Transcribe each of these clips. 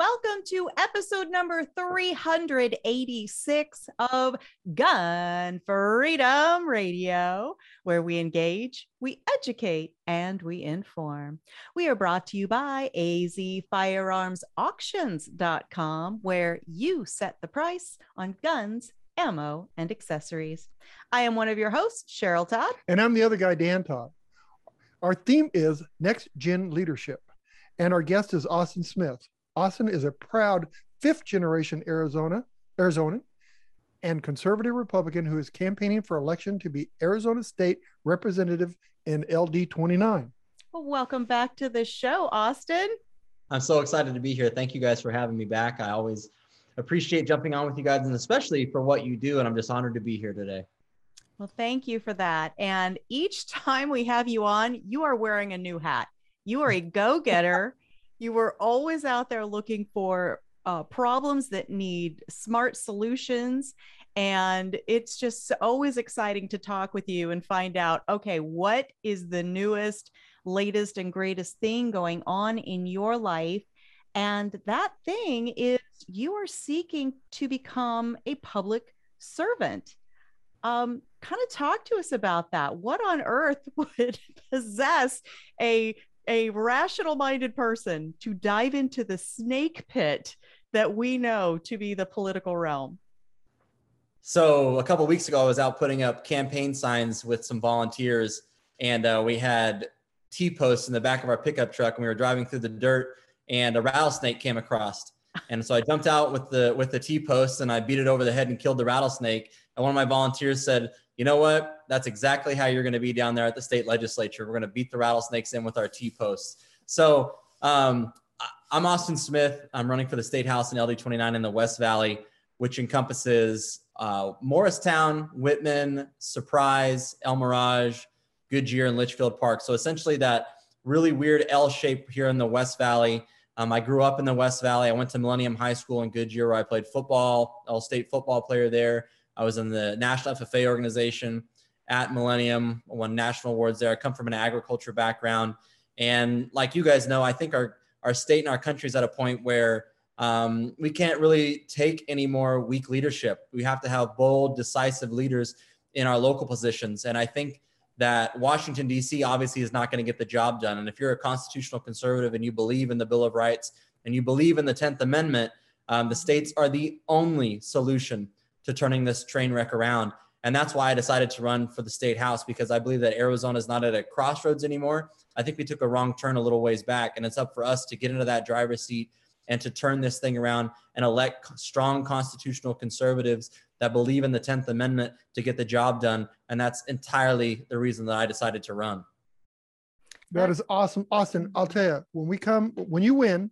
Welcome to episode number 386 of Gun Freedom Radio, where we engage, we educate, and we inform. We are brought to you by azfirearmsauctions.com, where you set the price on guns, ammo, and accessories. I am one of your hosts, Cheryl Todd. And I'm the other guy, Dan Todd. Our theme is next gen leadership. And our guest is Austin Smith. Austin is a proud fifth generation Arizona, Arizonan and conservative Republican who is campaigning for election to be Arizona State Representative in LD 29. Well, welcome back to the show, Austin. I'm so excited to be here. Thank you guys for having me back. I always appreciate jumping on with you guys and especially for what you do. And I'm just honored to be here today. Well, thank you for that. And each time we have you on, you are wearing a new hat. You are a go getter. You were always out there looking for uh, problems that need smart solutions. And it's just always exciting to talk with you and find out okay, what is the newest, latest, and greatest thing going on in your life? And that thing is you are seeking to become a public servant. Um, kind of talk to us about that. What on earth would possess a a rational minded person to dive into the snake pit that we know to be the political realm? So, a couple weeks ago, I was out putting up campaign signs with some volunteers, and uh, we had T posts in the back of our pickup truck, and we were driving through the dirt, and a rattlesnake came across. And so I jumped out with the with the T posts and I beat it over the head and killed the rattlesnake. And one of my volunteers said, "You know what? That's exactly how you're going to be down there at the state legislature. We're going to beat the rattlesnakes in with our T posts." So um, I'm Austin Smith. I'm running for the state house in LD 29 in the West Valley, which encompasses uh, Morristown, Wittmann, Surprise, El Mirage, Goodyear, and Litchfield Park. So essentially, that really weird L shape here in the West Valley. Um, I grew up in the West Valley. I went to Millennium High School in Goodyear, where I played football, all state football player there. I was in the National FFA organization at Millennium, won national awards there. I come from an agriculture background. And like you guys know, I think our, our state and our country is at a point where um, we can't really take any more weak leadership. We have to have bold, decisive leaders in our local positions. And I think that Washington, D.C. obviously is not going to get the job done. And if you're a constitutional conservative and you believe in the Bill of Rights and you believe in the 10th Amendment, um, the states are the only solution to turning this train wreck around. And that's why I decided to run for the state house because I believe that Arizona is not at a crossroads anymore. I think we took a wrong turn a little ways back, and it's up for us to get into that driver's seat and to turn this thing around and elect strong constitutional conservatives that believe in the 10th Amendment to get the job done. And that's entirely the reason that I decided to run. That is awesome. Austin, I'll tell you, when we come, when you win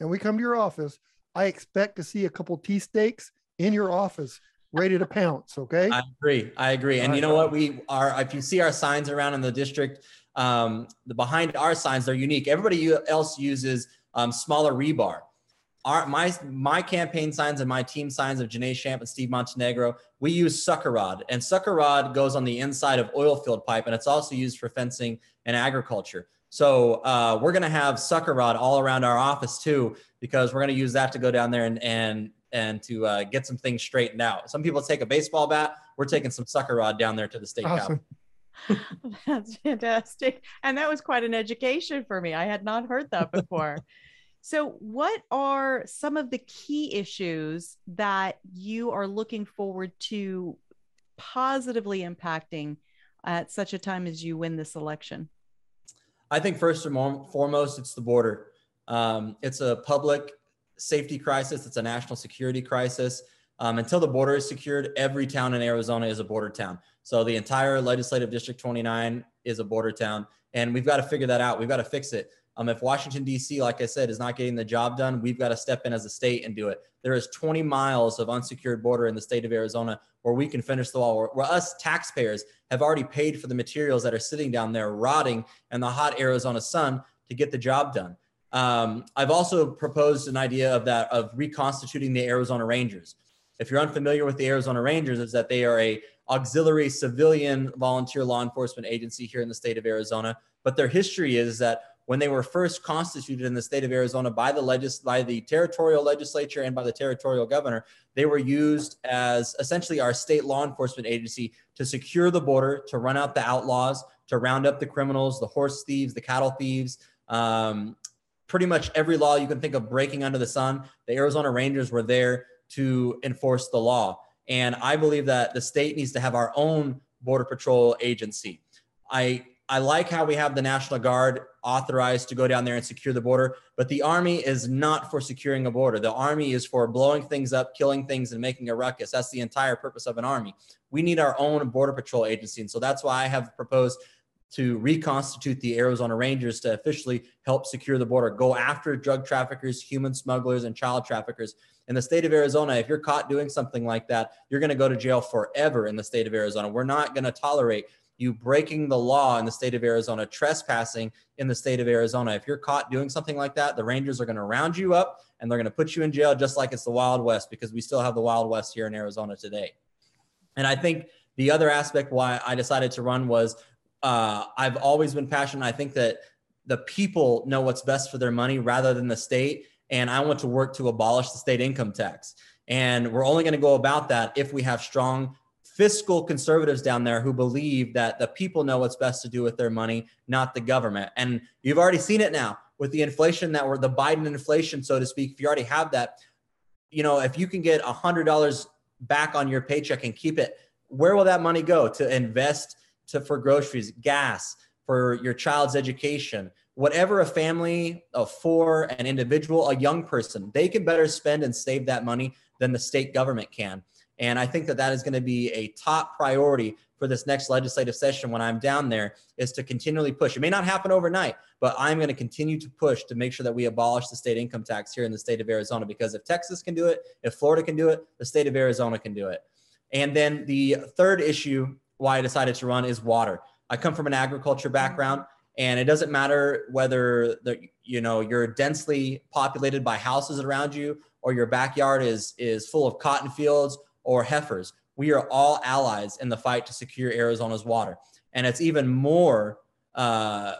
and we come to your office, I expect to see a couple tea steaks in your office ready to pounce. Okay. I agree. I agree. And you know what? We are, if you see our signs around in the district, um, the behind our signs, they're unique. Everybody else uses um, smaller rebar our my my campaign signs and my team signs of Janae Shamp and Steve Montenegro, we use sucker rod, and sucker rod goes on the inside of oil field pipe, and it's also used for fencing and agriculture. So uh, we're gonna have sucker rod all around our office too, because we're gonna use that to go down there and and and to uh, get some things straightened out. Some people take a baseball bat. We're taking some sucker rod down there to the state awesome. That's fantastic. And that was quite an education for me. I had not heard that before. So, what are some of the key issues that you are looking forward to positively impacting at such a time as you win this election? I think first and foremost, it's the border. Um, it's a public safety crisis. It's a national security crisis. Um, until the border is secured, every town in Arizona is a border town. So the entire legislative district 29 is a border town, and we've got to figure that out. We've got to fix it. Um, if Washington D.C., like I said, is not getting the job done, we've got to step in as a state and do it. There is 20 miles of unsecured border in the state of Arizona where we can finish the wall. Where, where us taxpayers have already paid for the materials that are sitting down there rotting in the hot Arizona sun to get the job done. Um, I've also proposed an idea of that of reconstituting the Arizona Rangers. If you're unfamiliar with the Arizona Rangers, is that they are a auxiliary civilian volunteer law enforcement agency here in the state of Arizona. But their history is that when they were first constituted in the state of Arizona by the legis- by the territorial legislature and by the territorial governor, they were used as essentially our state law enforcement agency to secure the border, to run out the outlaws, to round up the criminals, the horse thieves, the cattle thieves, um, pretty much every law you can think of breaking under the sun. The Arizona Rangers were there to enforce the law. And I believe that the state needs to have our own border patrol agency. I I like how we have the National Guard authorized to go down there and secure the border, but the Army is not for securing a border. The Army is for blowing things up, killing things, and making a ruckus. That's the entire purpose of an Army. We need our own Border Patrol agency. And so that's why I have proposed to reconstitute the Arizona Rangers to officially help secure the border, go after drug traffickers, human smugglers, and child traffickers. In the state of Arizona, if you're caught doing something like that, you're going to go to jail forever in the state of Arizona. We're not going to tolerate you breaking the law in the state of Arizona, trespassing in the state of Arizona. If you're caught doing something like that, the Rangers are going to round you up and they're going to put you in jail just like it's the Wild West because we still have the Wild West here in Arizona today. And I think the other aspect why I decided to run was uh, I've always been passionate. I think that the people know what's best for their money rather than the state. And I want to work to abolish the state income tax. And we're only going to go about that if we have strong fiscal conservatives down there who believe that the people know what's best to do with their money, not the government. And you've already seen it now with the inflation that we're the Biden inflation, so to speak. If you already have that, you know, if you can get a hundred dollars back on your paycheck and keep it, where will that money go to invest to for groceries, gas, for your child's education, whatever a family of four, an individual, a young person, they can better spend and save that money than the state government can. And I think that that is going to be a top priority for this next legislative session when I'm down there is to continually push. It may not happen overnight, but I'm going to continue to push to make sure that we abolish the state income tax here in the state of Arizona because if Texas can do it, if Florida can do it, the state of Arizona can do it. And then the third issue why I decided to run is water. I come from an agriculture background and it doesn't matter whether the you know you're densely populated by houses around you or your backyard is is full of cotton fields or heifers. We are all allies in the fight to secure Arizona's water. And it's even more uh,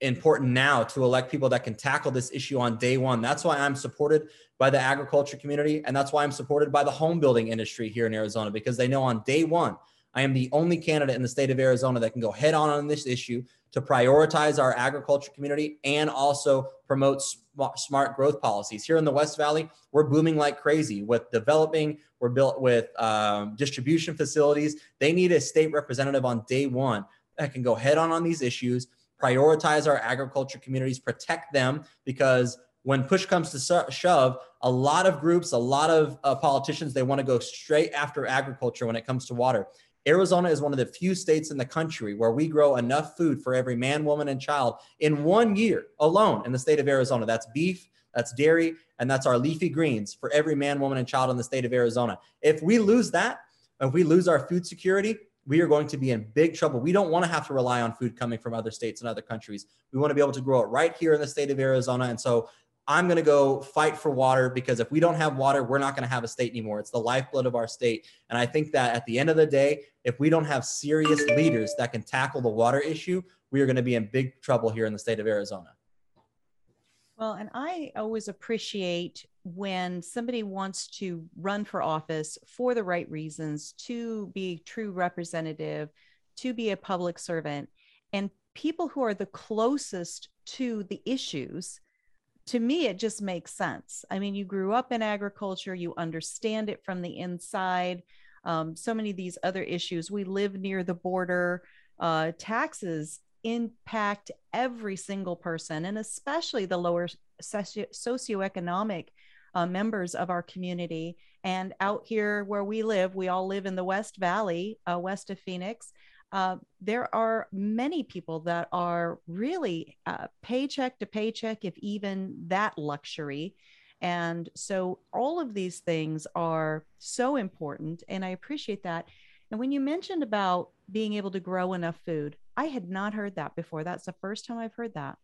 important now to elect people that can tackle this issue on day one. That's why I'm supported by the agriculture community. And that's why I'm supported by the home building industry here in Arizona, because they know on day one, I am the only candidate in the state of Arizona that can go head on on this issue to prioritize our agriculture community and also promote smart growth policies. Here in the West Valley, we're booming like crazy with developing, we're built with um, distribution facilities. They need a state representative on day one that can go head on on these issues, prioritize our agriculture communities, protect them because when push comes to shove, a lot of groups, a lot of uh, politicians, they want to go straight after agriculture when it comes to water. Arizona is one of the few states in the country where we grow enough food for every man, woman, and child in one year alone in the state of Arizona. That's beef, that's dairy, and that's our leafy greens for every man, woman, and child in the state of Arizona. If we lose that, if we lose our food security, we are going to be in big trouble. We don't want to have to rely on food coming from other states and other countries. We want to be able to grow it right here in the state of Arizona. And so I'm going to go fight for water because if we don't have water, we're not going to have a state anymore. It's the lifeblood of our state. And I think that at the end of the day, if we don't have serious leaders that can tackle the water issue, we are going to be in big trouble here in the state of Arizona. Well, and I always appreciate when somebody wants to run for office for the right reasons, to be true representative, to be a public servant, and people who are the closest to the issues to me, it just makes sense. I mean, you grew up in agriculture, you understand it from the inside. Um, so many of these other issues, we live near the border. Uh, taxes impact every single person, and especially the lower socio- socioeconomic uh, members of our community. And out here where we live, we all live in the West Valley, uh, west of Phoenix. Uh, there are many people that are really uh, paycheck to paycheck, if even that luxury. And so all of these things are so important. And I appreciate that. And when you mentioned about being able to grow enough food, I had not heard that before. That's the first time I've heard that.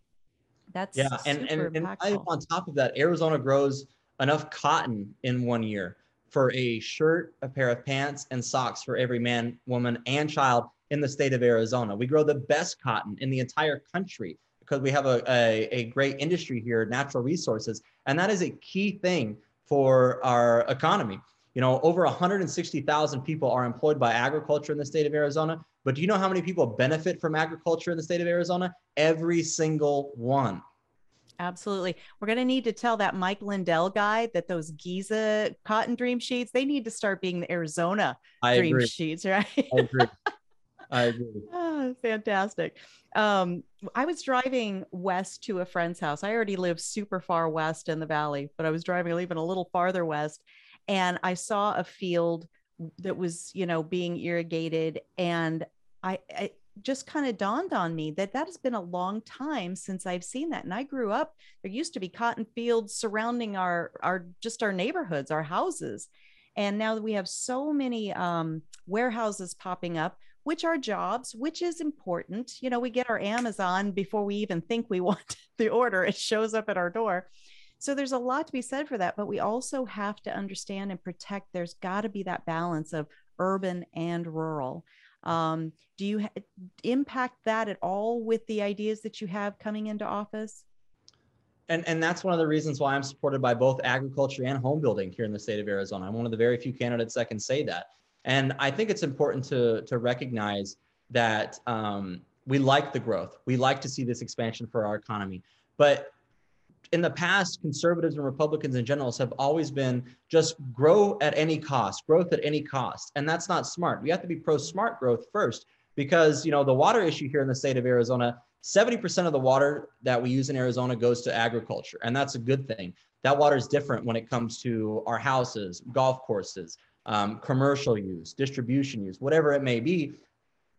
That's yeah. And, and, and on top of that, Arizona grows enough cotton in one year for a shirt, a pair of pants, and socks for every man, woman, and child in the state of Arizona. We grow the best cotton in the entire country because we have a, a, a great industry here, natural resources. And that is a key thing for our economy. You know, over 160,000 people are employed by agriculture in the state of Arizona. But do you know how many people benefit from agriculture in the state of Arizona? Every single one. Absolutely. We're going to need to tell that Mike Lindell guy that those Giza cotton dream sheets, they need to start being the Arizona I dream agree. sheets, right? I agree. I agree. oh, fantastic. Um, I was driving west to a friend's house. I already live super far west in the valley, but I was driving even a little farther west and I saw a field that was, you know, being irrigated and I, I just kind of dawned on me that that has been a long time since I've seen that. And I grew up, there used to be cotton fields surrounding our, our, just our neighborhoods, our houses. And now that we have so many um, warehouses popping up, which are jobs, which is important. You know, we get our Amazon before we even think we want the order, it shows up at our door. So there's a lot to be said for that, but we also have to understand and protect. There's got to be that balance of urban and rural. Um, do you ha- impact that at all with the ideas that you have coming into office? And, and that's one of the reasons why I'm supported by both agriculture and home building here in the state of Arizona. I'm one of the very few candidates that can say that. And I think it's important to, to recognize that um, we like the growth. We like to see this expansion for our economy. But in the past, conservatives and Republicans in general have always been just grow at any cost, growth at any cost. And that's not smart. We have to be pro smart growth first because, you know, the water issue here in the state of Arizona, 70% of the water that we use in Arizona goes to agriculture. And that's a good thing. That water is different when it comes to our houses, golf courses, um, commercial use, distribution use, whatever it may be.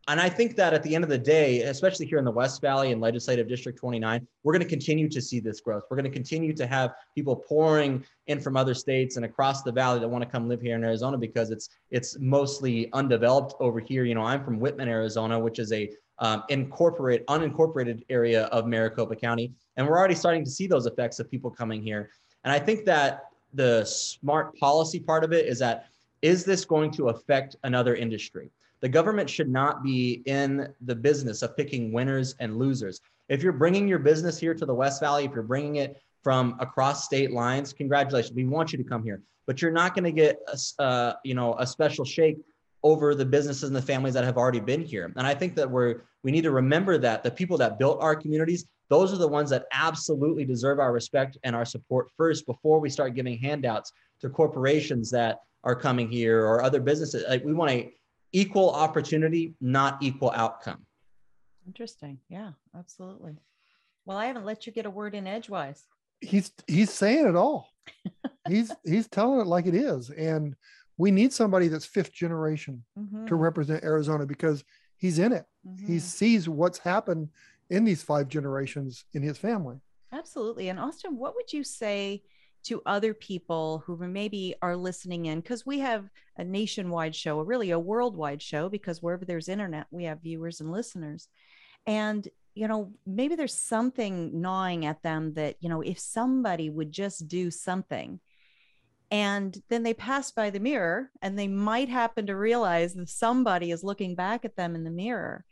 And I think that at the end of the day, especially here in the West Valley and Legislative District 29, we're going to continue to see this growth. We're going to continue to have people pouring in from other states and across the valley that want to come live here in Arizona because it's it's mostly undeveloped over here. You know, I'm from Wittmann, Arizona, which is a um, incorporate unincorporated area of Maricopa County, and we're already starting to see those effects of people coming here. And I think that the smart policy part of it is that is this going to affect another industry? The government should not be in the business of picking winners and losers. If you're bringing your business here to the West Valley, if you're bringing it from across state lines, congratulations. We want you to come here, but you're not going to get a, uh, you know a special shake over the businesses and the families that have already been here. And I think that we're we need to remember that the people that built our communities, those are the ones that absolutely deserve our respect and our support first before we start giving handouts to corporations that are coming here or other businesses. Like we want a equal opportunity, not equal outcome. Interesting. Yeah, absolutely. Well, I haven't let you get a word in edgewise. He's he's saying it all. he's he's telling it like it is. And we need somebody that's fifth generation mm-hmm. to represent Arizona because he's in it. Mm-hmm. He sees what's happened in these five generations in his family. Absolutely. And Austin, what would you say to other people who maybe are listening in because we have a nationwide show, a really a worldwide show, because wherever there's internet, we have viewers and listeners. And, you know, maybe there's something gnawing at them that, you know, if somebody would just do something, and then they pass by the mirror and they might happen to realize that somebody is looking back at them in the mirror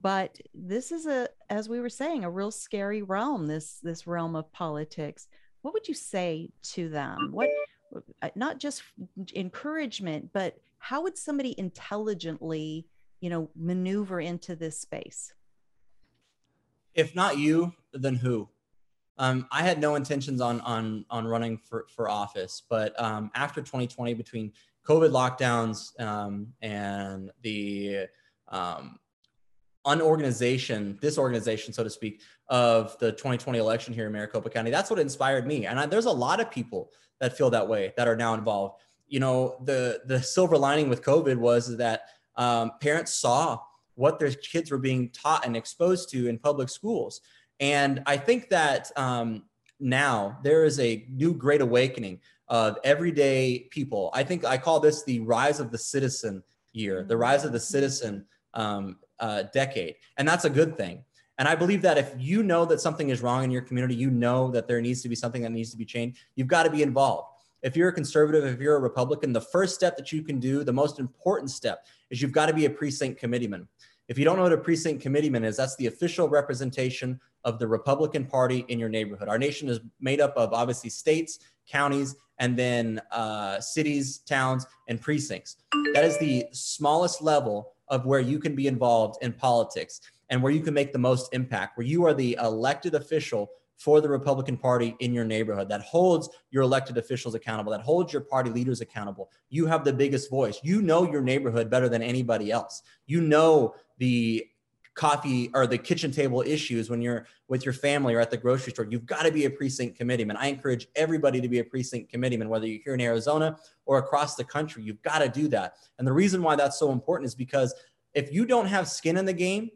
but this is a as we were saying a real scary realm this this realm of politics what would you say to them? What uh, not just encouragement but how would somebody intelligently you know maneuver into this space? If not you then who? Um, i had no intentions on on on running for for office but um, after 2020 between covid lockdowns um, and the um, unorganization, this organization, so to speak, of the 2020 election here in Maricopa County. That's what inspired me. And I, there's a lot of people that feel that way that are now involved. You know, the the silver lining with COVID was that um, parents saw what their kids were being taught and exposed to in public schools. And I think that um, now there is a new great awakening of everyday people. I think I call this the rise of the citizen year, the rise of the citizen um, uh, decade. And that's a good thing. And I believe that if you know that something is wrong in your community, you know that there needs to be something that needs to be changed, you've got to be involved. If you're a conservative, if you're a Republican, the first step that you can do, the most important step, is you've got to be a precinct committeeman. If you don't know what a precinct committeeman is, that's the official representation of the Republican Party in your neighborhood. Our nation is made up of obviously states, counties, and then uh, cities, towns, and precincts. That is the smallest level of where you can be involved in politics and where you can make the most impact, where you are the elected official for the Republican Party in your neighborhood that holds your elected officials accountable, that holds your party leaders accountable. You have the biggest voice. You know your neighborhood better than anybody else. You know the coffee or the kitchen table issues when you're with your family or at the grocery store. You've got to be a precinct committeeman. I encourage everybody to be a precinct committeeman, whether you're here in Arizona or across the country. You've got to do that. And the reason why that's so important is because if you don't have skin in the game,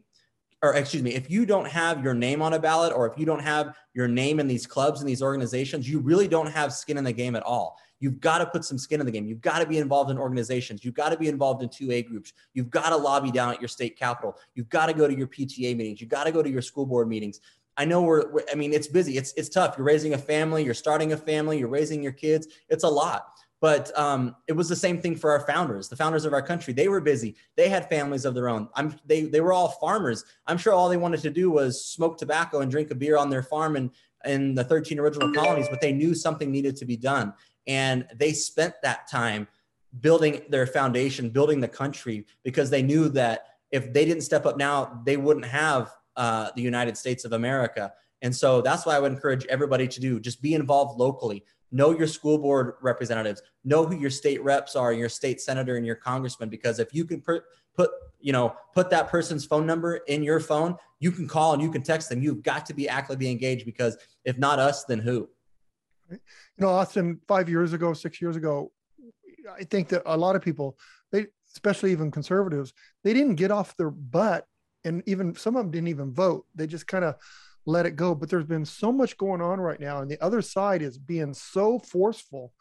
or excuse me, if you don't have your name on a ballot or if you don't have your name in these clubs and these organizations, you really don't have skin in the game at all. You've got to put some skin in the game. You've got to be involved in organizations. You've got to be involved in 2A groups. You've got to lobby down at your state capital. You've got to go to your PTA meetings. You've got to go to your school board meetings. I know we're, we're I mean, it's busy. It's, it's tough. You're raising a family, you're starting a family, you're raising your kids. It's a lot. But um, it was the same thing for our founders, the founders of our country. They were busy. They had families of their own. I'm, they, they were all farmers. I'm sure all they wanted to do was smoke tobacco and drink a beer on their farm and in the 13 original colonies, but they knew something needed to be done. And they spent that time building their foundation, building the country, because they knew that if they didn't step up now, they wouldn't have uh, the United States of America. And so that's why I would encourage everybody to do just be involved locally. Know your school board representatives. Know who your state reps are your state senator and your congressman because if you can put put you know put that person's phone number in your phone you can call and you can text them. You've got to be actively engaged because if not us then who you know austin five years ago six years ago i think that a lot of people they especially even conservatives they didn't get off their butt and even some of them didn't even vote they just kind of let it go. But there's been so much going on right now, and the other side is being so forceful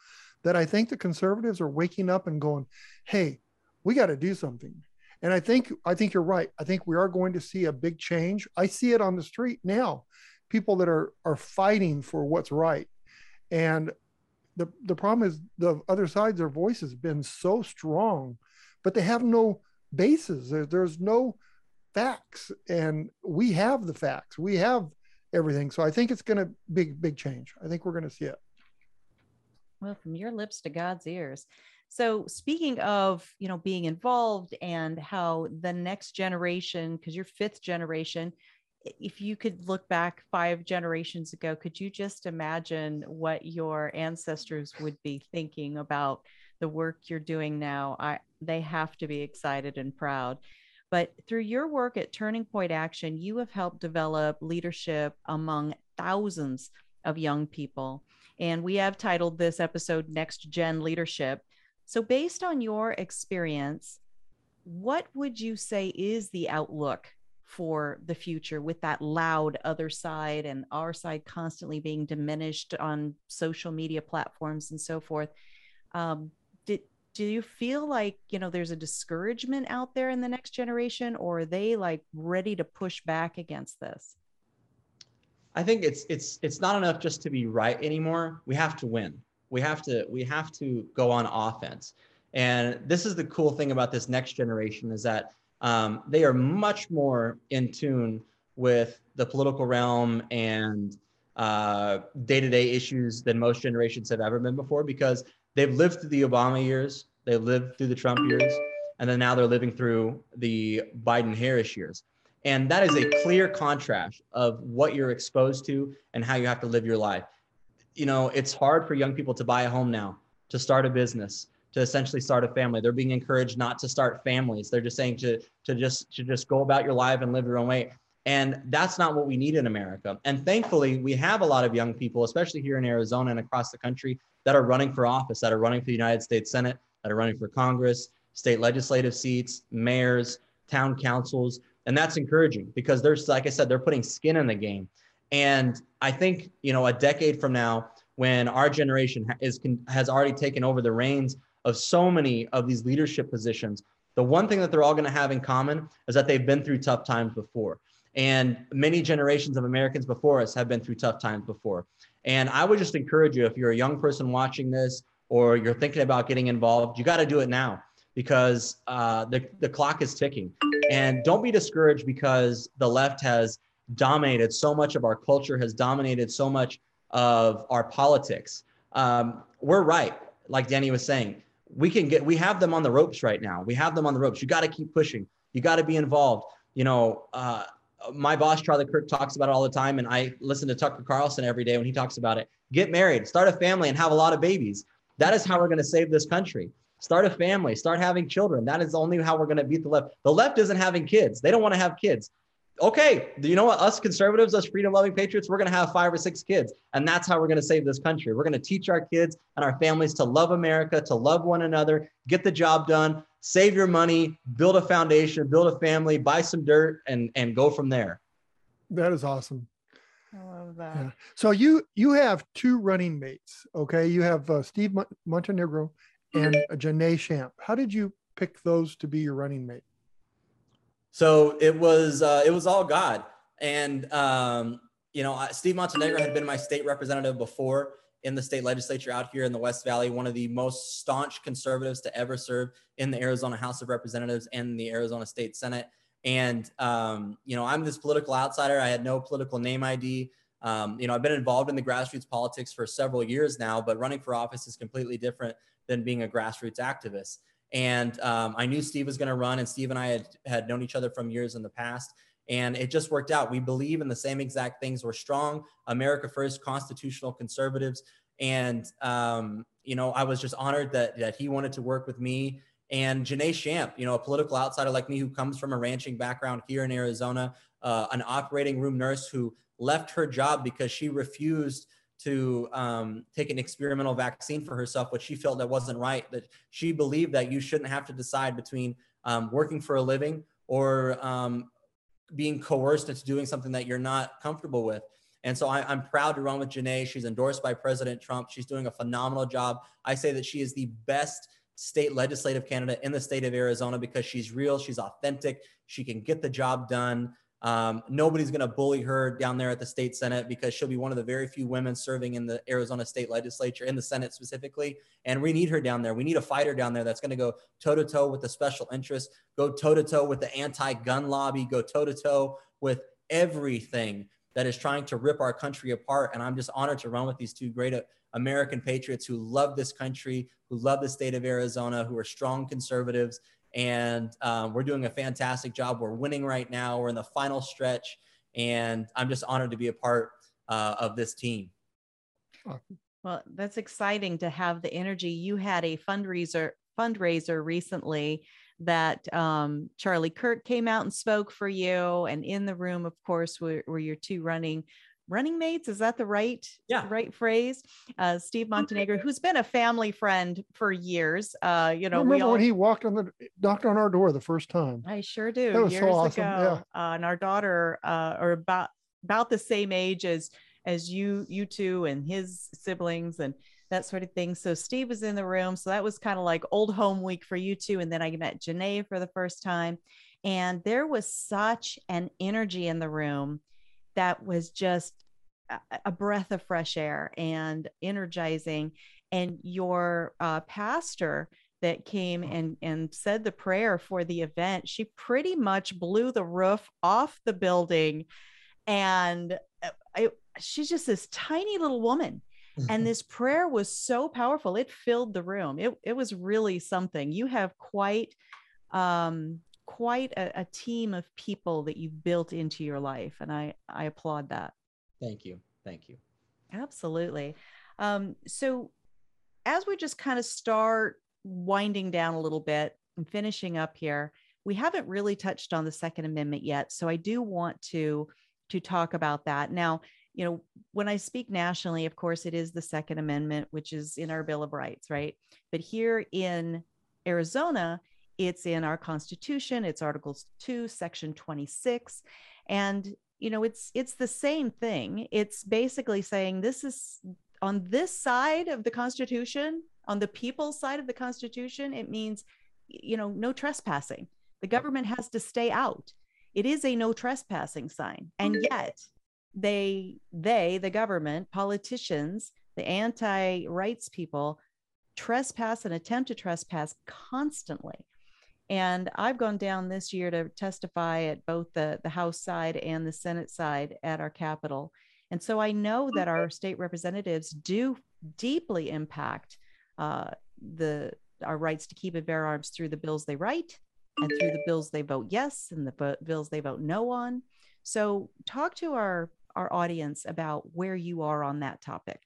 that I think the conservatives are waking up and going, "Hey, we got to do something." And I think I think you're right. I think we are going to see a big change. I see it on the street now. People that are are fighting for what's right. And the the problem is the other side, their voice has been so strong, but they have no bases. There, there's no facts. And we have the facts. We have everything. So i think it's going to big big change. I think we're going to see it. Well from your lips to god's ears. So speaking of you know being involved and how the next generation because you're fifth generation if you could look back five generations ago could you just imagine what your ancestors would be thinking about the work you're doing now i they have to be excited and proud but through your work at Turning Point Action, you have helped develop leadership among thousands of young people. And we have titled this episode Next Gen Leadership. So, based on your experience, what would you say is the outlook for the future with that loud other side and our side constantly being diminished on social media platforms and so forth? Um, did do you feel like you know there's a discouragement out there in the next generation or are they like ready to push back against this? I think it's it's it's not enough just to be right anymore. We have to win. We have to we have to go on offense. And this is the cool thing about this next generation is that um, they are much more in tune with the political realm and uh, day-to-day issues than most generations have ever been before because they've lived through the Obama years, they've lived through the Trump years, and then now they're living through the Biden Harris years. And that is a clear contrast of what you're exposed to and how you have to live your life. You know, it's hard for young people to buy a home now, to start a business, to essentially start a family. They're being encouraged not to start families. They're just saying to to just to just go about your life and live your own way. And that's not what we need in America. And thankfully, we have a lot of young people, especially here in Arizona and across the country, that are running for office, that are running for the United States Senate, that are running for Congress, state legislative seats, mayors, town councils. And that's encouraging because there's, like I said, they're putting skin in the game. And I think, you know, a decade from now, when our generation is has already taken over the reins of so many of these leadership positions, the one thing that they're all going to have in common is that they've been through tough times before. And many generations of Americans before us have been through tough times before. And I would just encourage you if you're a young person watching this or you're thinking about getting involved, you got to do it now because uh, the, the clock is ticking. And don't be discouraged because the left has dominated so much of our culture, has dominated so much of our politics. Um, we're right, like Danny was saying. We can get, we have them on the ropes right now. We have them on the ropes. You got to keep pushing. You got to be involved. You know, uh, my boss Charlie Kirk talks about it all the time, and I listen to Tucker Carlson every day when he talks about it. Get married, start a family, and have a lot of babies. That is how we're going to save this country. Start a family, start having children. That is only how we're going to beat the left. The left isn't having kids. They don't want to have kids. Okay, do you know what? Us conservatives, us freedom loving patriots, we're going to have five or six kids. And that's how we're going to save this country. We're going to teach our kids and our families to love America, to love one another, get the job done, save your money, build a foundation, build a family, buy some dirt, and and go from there. That is awesome. I love that. Yeah. So you you have two running mates. Okay, you have uh, Steve Montenegro and uh, Janae Shamp. How did you pick those to be your running mate? So it was uh, it was all God, and um, you know Steve Montenegro had been my state representative before, in the state legislature out here in the West Valley, one of the most staunch conservatives to ever serve in the Arizona House of Representatives and the Arizona State Senate. And, um, you know, I'm this political outsider. I had no political name ID. Um, you know, I've been involved in the grassroots politics for several years now, but running for office is completely different than being a grassroots activist. And um, I knew Steve was going to run, and Steve and I had, had known each other from years in the past. And it just worked out. We believe in the same exact things. We're strong, America first, constitutional conservatives. And, um, you know, I was just honored that, that he wanted to work with me. And Janae Shamp, you know, a political outsider like me who comes from a ranching background here in Arizona, uh, an operating room nurse who left her job because she refused to um, take an experimental vaccine for herself, which she felt that wasn't right. That she believed that you shouldn't have to decide between um, working for a living or um, being coerced into doing something that you're not comfortable with. And so I, am proud to run with Janae. She's endorsed by President Trump. She's doing a phenomenal job. I say that she is the best state legislative candidate in the state of Arizona because she's real, she's authentic, she can get the job done. Um, nobody's going to bully her down there at the state senate because she'll be one of the very few women serving in the Arizona state legislature, in the Senate specifically. And we need her down there. We need a fighter down there that's going to go toe to toe with the special interests, go toe to toe with the anti gun lobby, go toe to toe with everything that is trying to rip our country apart. And I'm just honored to run with these two great American patriots who love this country, who love the state of Arizona, who are strong conservatives and um, we're doing a fantastic job. We're winning right now. We're in the final stretch, and I'm just honored to be a part uh, of this team. Well, that's exciting to have the energy. You had a fundraiser fundraiser recently that um, Charlie Kirk came out and spoke for you, and in the room, of course, were, were your two running running mates? Is that the right yeah. right phrase? Uh, steve montenegro who's been a family friend for years. Uh, you know I remember all, when he walked on the knocked on our door the first time? I sure do that was years so awesome. ago. yeah. uh, and our daughter uh, are about about the same age as as you you two and his siblings and that sort of thing. So steve was in the room. So that was kind of like old home week for you two. And then i met janae for the first time. And there was such an energy in the room that was just a breath of fresh air and energizing. And your uh, pastor that came mm. and, and said the prayer for the event, she pretty much blew the roof off the building. And uh, I, she's just this tiny little woman. And mm-hmm. this prayer was so powerful. It filled the room. It, it was really something. You have quite um, quite a, a, team of people that you've built into your life and i i applaud that thank you thank you absolutely um, so as we just kind of start winding down a little bit and finishing up here, we haven't really touched on the Second Amendment yet. So I do want to to talk about that. Now, you know, when I speak nationally, of course, it is the Second Amendment, which is in our Bill of Rights, right? But here in Arizona, it's in our Constitution. It's Articles 2, Section 26. And you know it's it's the same thing it's basically saying this is on this side of the constitution on the people's side of the constitution it means you know no trespassing the government has to stay out it is a no trespassing sign and yet they they the government politicians the anti-rights people trespass and attempt to trespass constantly and I've gone down this year to testify at both the, the House side and the Senate side at our Capitol. And so I know that our state representatives do deeply impact uh, the our rights to keep and bear arms through the bills they write and through the bills they vote yes and the bills they vote no on. So talk to our our audience about where you are on that topic.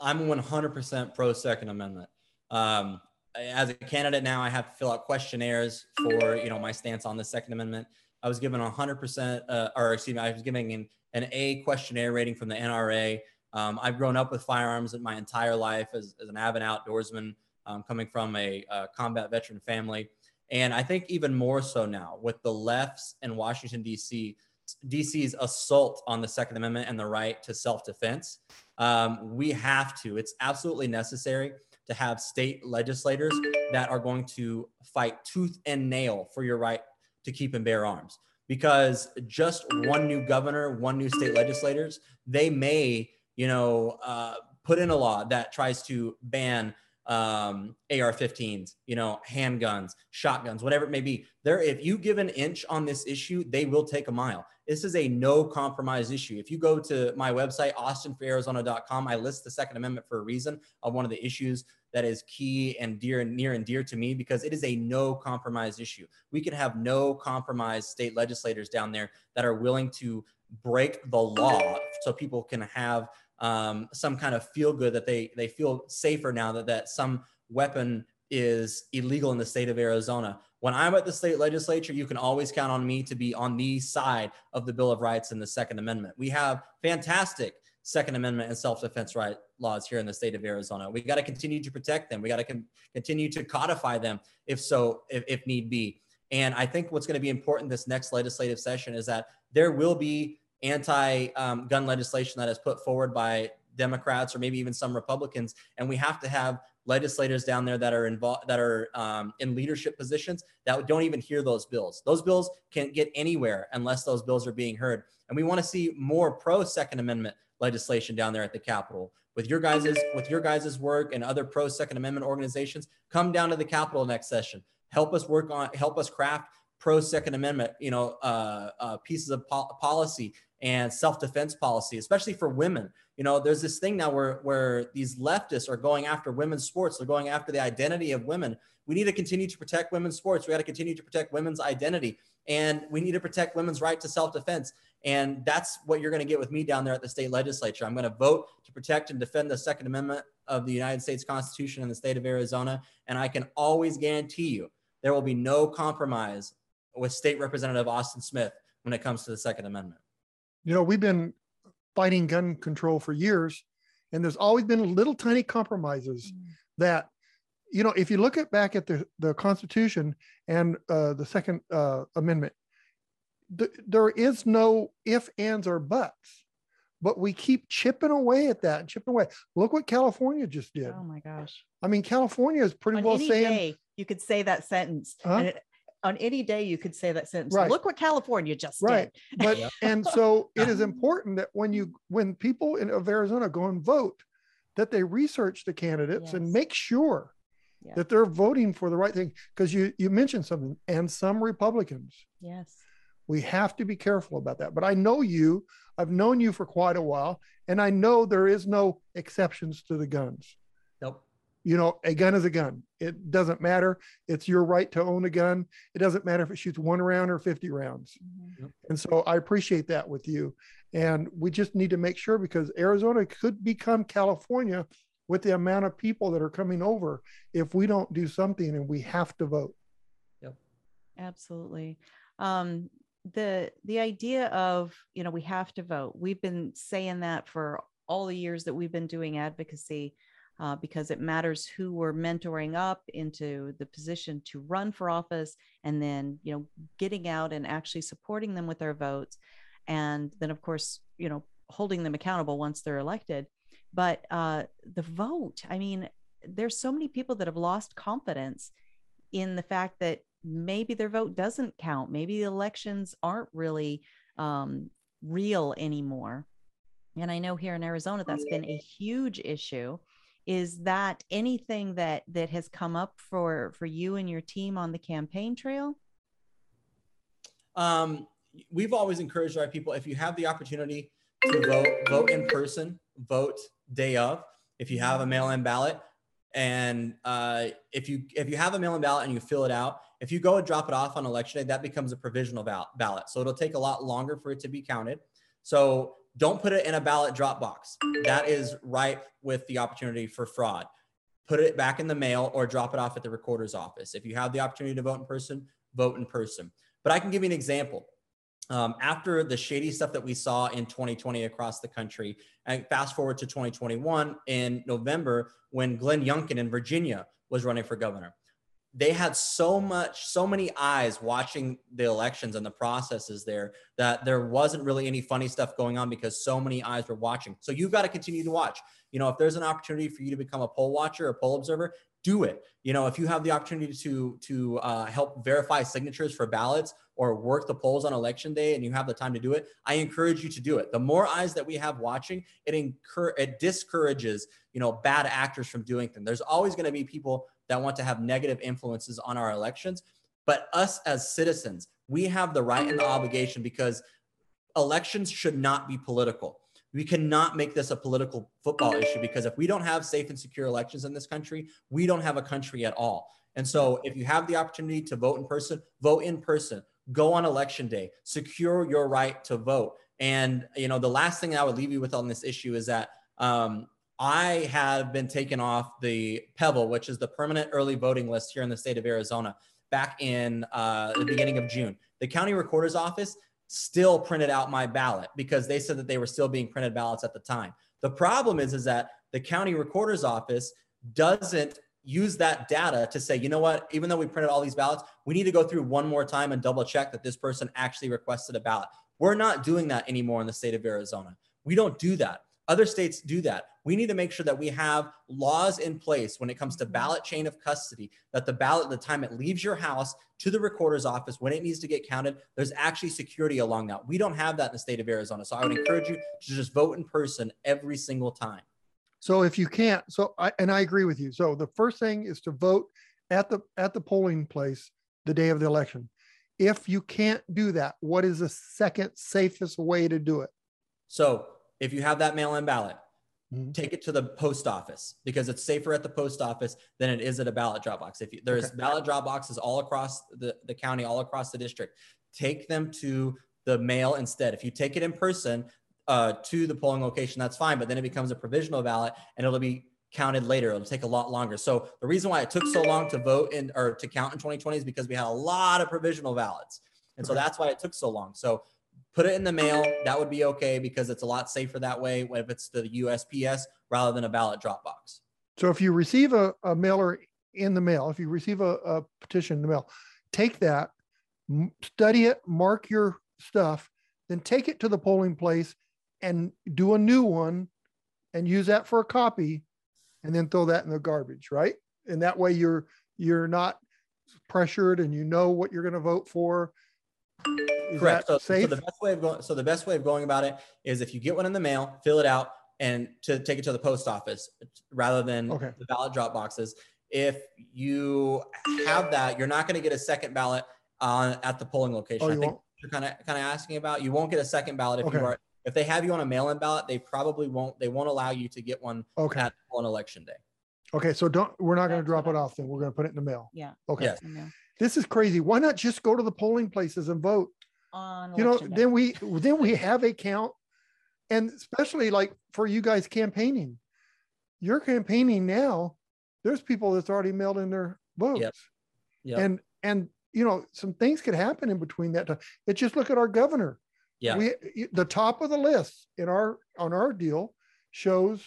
I'm 100% pro Second Amendment. Um, as a candidate now, I have to fill out questionnaires for you know my stance on the Second Amendment. I was given 100%, uh, or excuse me, I was giving an, an A questionnaire rating from the NRA. Um, I've grown up with firearms in my entire life as, as an avid outdoorsman, um, coming from a, a combat veteran family. And I think even more so now with the lefts in Washington, D.C., DC's assault on the Second Amendment and the right to self defense. Um, we have to, it's absolutely necessary to have state legislators that are going to fight tooth and nail for your right to keep and bear arms. Because just one new governor, one new state legislators, they may, you know, uh, put in a law that tries to ban um, AR-15s, you know, handguns, shotguns, whatever it may be. There, if you give an inch on this issue, they will take a mile. This is a no compromise issue. If you go to my website, austinforarizona.com, I list the Second Amendment for a reason of one of the issues that is key and dear and near and dear to me because it is a no compromise issue. We can have no compromise state legislators down there that are willing to break the law so people can have um, some kind of feel good that they they feel safer now that that some weapon is illegal in the state of Arizona. When I'm at the state legislature, you can always count on me to be on the side of the Bill of Rights and the Second Amendment. We have fantastic Second Amendment and self-defense right laws here in the state of Arizona. We got to continue to protect them. We got to con- continue to codify them, if so, if, if need be. And I think what's going to be important this next legislative session is that there will be anti-gun um, legislation that is put forward by Democrats or maybe even some Republicans, and we have to have legislators down there that are involved that are um, in leadership positions that don't even hear those bills. Those bills can't get anywhere unless those bills are being heard. And we want to see more pro Second Amendment legislation down there at the Capitol. With your guys's with your guys's work and other pro Second Amendment organizations, come down to the Capitol next session. Help us work on help us craft pro Second Amendment, you know, uh, uh, pieces of po- policy and self-defense policy, especially for women. You know, there's this thing now where where these leftists are going after women's sports. They're going after the identity of women. We need to continue to protect women's sports. We got to continue to protect women's identity, and we need to protect women's right to self-defense. And that's what you're going to get with me down there at the state legislature. I'm going to vote to protect and defend the Second Amendment of the United States Constitution in the state of Arizona. And I can always guarantee you there will be no compromise with State Representative Austin Smith when it comes to the Second Amendment. You know, we've been fighting gun control for years, and there's always been little tiny compromises mm. that, you know, if you look at back at the, the Constitution and uh, the Second uh, Amendment, th- there is no if, ands, or buts, but we keep chipping away at that and chipping away. Look what California just did. Oh my gosh. I mean, California is pretty On well saying. Day, you could say that sentence. Huh? And it, on any day, you could say that sentence. Right. Look what California just right did. but Yeah. and so it is important that when you when people in of arizona go and vote that they research the candidates and make sure Yeah. that they're voting for the right thing because you you mentioned something and some republicans Yes. we have to be careful about that but i know you i've known you for quite a while and i know there is no exceptions to the guns Nope. You know a gun is a gun it doesn't matter it's your right to own a gun it doesn't matter if it shoots one round or 50 rounds Mhm. and so I appreciate that with you. And we just need to make sure because Arizona could become California with the amount of people that are coming over if we don't do something and we have to vote. Yep. Absolutely. Um, the the idea of you know we have to vote. We've been saying that for all the years that we've been doing advocacy. Uh, because it matters who we're mentoring up into the position to run for office and then you know getting out and actually supporting them with their votes and then of course you know holding them accountable once they're elected but uh, the vote i mean there's so many people that have lost confidence in the fact that maybe their vote doesn't count. Maybe the elections aren't really um, real anymore. And I know here in Arizona, that's been a huge issue. Is that anything that that has come up for for you and your team on the campaign trail? Um, we've always encouraged our people if you have the opportunity to vote, vote in person, vote day of. If you have a mail-in ballot, and uh, if you if you have a mail-in ballot and you fill it out, if you go and drop it off on election day, that becomes a provisional ballot. So it'll take a lot longer for it to be counted. So don't put it in a ballot drop box. That is ripe with the opportunity for fraud. Put it back in the mail or drop it off at the recorder's office. If you have the opportunity to vote in person, vote in person. But I can give you an example. Um, after the shady stuff that we saw in 2020 across the country, and fast forward to 2021 in November when Glenn Youngkin in Virginia was running for governor they had so much so many eyes watching the elections and the processes there that there wasn't really any funny stuff going on because so many eyes were watching. So you've got to continue to watch. You know if there's an opportunity for you to become a poll watcher or poll observer do it. You know if you have the opportunity to to uh, help verify signatures for ballots or work the polls on election day and you have the time to do it i encourage you to do it. The more eyes that we have watching it incur it discourages you know bad actors from doing things. There's always going to be people that want to have negative influences on our elections. But us as citizens, we have the right and the obligation because elections should not be political. We cannot make this a political football issue because if we don't have safe and secure elections in this country, we don't have a country at all. And so, if you have the opportunity to vote in person, vote in person. Go on election day, secure your right to vote. And you know, the last thing I would leave you with on this issue is that um, I have been taken off the PEVL, which is the permanent early voting list here in the state of Arizona, back in uh, the beginning of June. The county recorder's office still printed out my ballot because they said that they were still being printed ballots at the time. The problem is, is that the county recorder's office doesn't use that data to say, you know what, even though we printed all these ballots, we need to go through one more time and double check that this person actually requested a ballot. We're not doing that anymore in the state of Arizona. We don't do that. Other states do that. We need to make sure that we have laws in place when it comes to ballot chain of custody, that the ballot, the time it leaves your house to the recorder's office, when it needs to get counted, there's actually security along that. We don't have that in the state of Arizona. So I would encourage you to just vote in person every single time. So if you can't, so I, and I agree with you. So the first thing is to vote at the at the polling place the day of the election. If you can't do that, what is the second safest way to do it? So if you have that mail-in ballot, mm-hmm. take it to the post office because it's safer at the post office than it is at a ballot drop box. If you, there's okay. ballot drop boxes all across the, the county, all across the district, take them to the mail instead. If you take it in person uh, to the polling location, that's fine, but then it becomes a provisional ballot and it'll be counted later. It'll take a lot longer. So the reason why it took so long to vote in or to count in 2020 is because we had a lot of provisional ballots. And so that's why it took so long. So put it in the mail. That would be okay because it's a lot safer that way if it's the USPS rather than a ballot drop box. So if you receive a, a mailer in the mail, if you receive a, a petition in the mail, take that, study it, mark your stuff, then take it to the polling place and do a new one and use that for a copy and then throw that in the garbage, right? And that way you're you're not pressured and you know what you're going to vote for is Correct. So, so, the best way of going, so the best way of going about it is if you get one in the mail, fill it out and to take it to the post office rather than okay. the ballot drop boxes. If you have that, you're not going to get a second ballot on at the polling location. Oh, I think won't? you're kind of kind of asking about. You won't get a second ballot if okay. you are if they have you on a mail-in ballot. They probably won't. They won't allow you to get one okay. at on election day. Okay, so don't we're not going to drop it off. Then we're going to put it in the mail. Yeah. Okay. Yes. This is crazy. Why not just go to the polling places and vote? on you know day. then we then we have a count and especially like for you guys campaigning you're campaigning now. There's people that's already mailed in their votes. Yep. And and you know, some things could happen in between that time. It's just look at our governor. yeah. We the top of the list in our on our deal shows